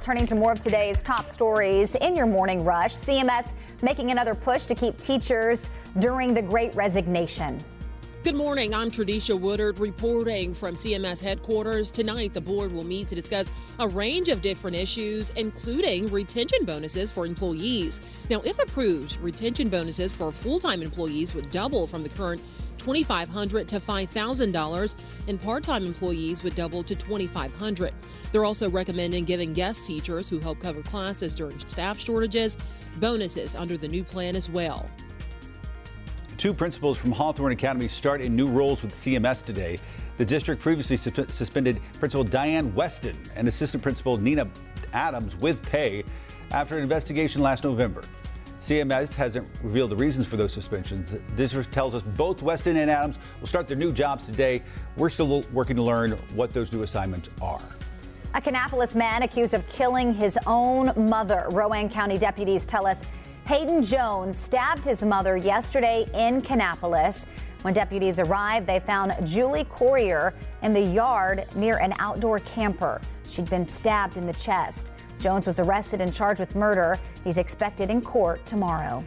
Turning to more of today's top stories in your morning rush, CMS making another push to keep teachers during the great resignation. Good morning. I'm Tradisha Woodard reporting from CMS headquarters. Tonight, the board will meet to discuss a range of different issues, including retention bonuses for employees. Now, if approved, retention bonuses for full time employees would double from the current 2,500 to $5,000, and part time employees would double to 2,500. They're also recommending giving guest teachers who help cover classes during staff shortages bonuses under the new plan as well. Two principals from Hawthorne Academy start in new roles with CMS today. The district previously su- suspended Principal Diane Weston and Assistant Principal Nina Adams with pay after an investigation last November. CMS hasn't revealed the reasons for those suspensions. The district tells us both Weston and Adams will start their new jobs today. We're still working to learn what those new assignments are. A Kannapolis man accused of killing his own mother. Rowan County deputies tell us Hayden Jones stabbed his mother yesterday in Kannapolis. When deputies arrived, they found Julie Courier in the yard near an outdoor camper. She'd been stabbed in the chest. Jones was arrested and charged with murder. He's expected in court tomorrow.